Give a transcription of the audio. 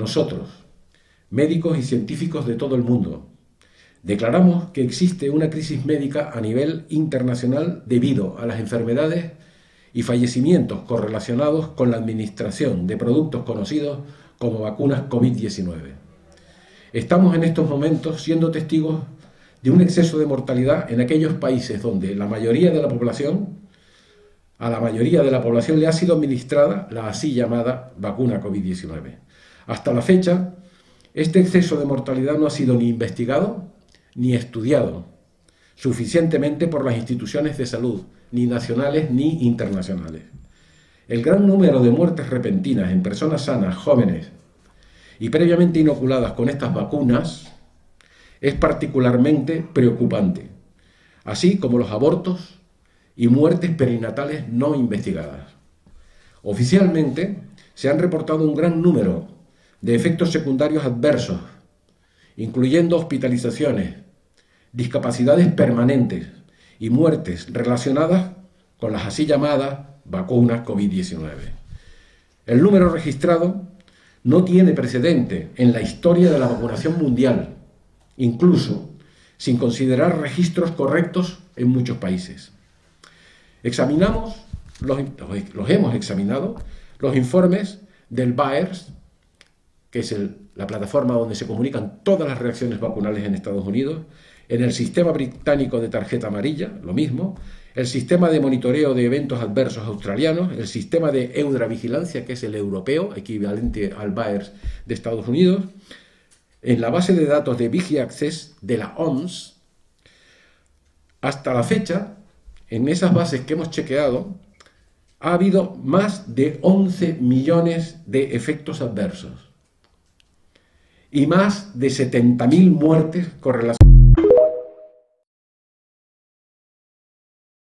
nosotros, médicos y científicos de todo el mundo, declaramos que existe una crisis médica a nivel internacional debido a las enfermedades y fallecimientos correlacionados con la administración de productos conocidos como vacunas COVID-19. Estamos en estos momentos siendo testigos de un exceso de mortalidad en aquellos países donde la mayoría de la población, a la mayoría de la población le ha sido administrada la así llamada vacuna COVID-19. Hasta la fecha, este exceso de mortalidad no ha sido ni investigado ni estudiado suficientemente por las instituciones de salud, ni nacionales ni internacionales. El gran número de muertes repentinas en personas sanas, jóvenes y previamente inoculadas con estas vacunas es particularmente preocupante, así como los abortos y muertes perinatales no investigadas. Oficialmente se han reportado un gran número de efectos secundarios adversos, incluyendo hospitalizaciones, discapacidades permanentes y muertes relacionadas con las así llamadas vacunas COVID-19. El número registrado no tiene precedente en la historia de la vacunación mundial incluso sin considerar registros correctos en muchos países. Examinamos, los, hemos examinado, los informes del BAERS, que es la plataforma donde se comunican todas las reacciones vacunales en Estados Unidos, en el sistema británico de tarjeta amarilla, lo mismo, el sistema de monitoreo de eventos adversos australianos, el sistema de Eudra Vigilancia, que es el europeo, equivalente al BAERS de Estados Unidos, en la base de datos de VigiAccess de la OMS, hasta la fecha, en esas bases que hemos chequeado, ha habido más de 11 millones de efectos adversos y más de 70.000 muertes correlacionadas.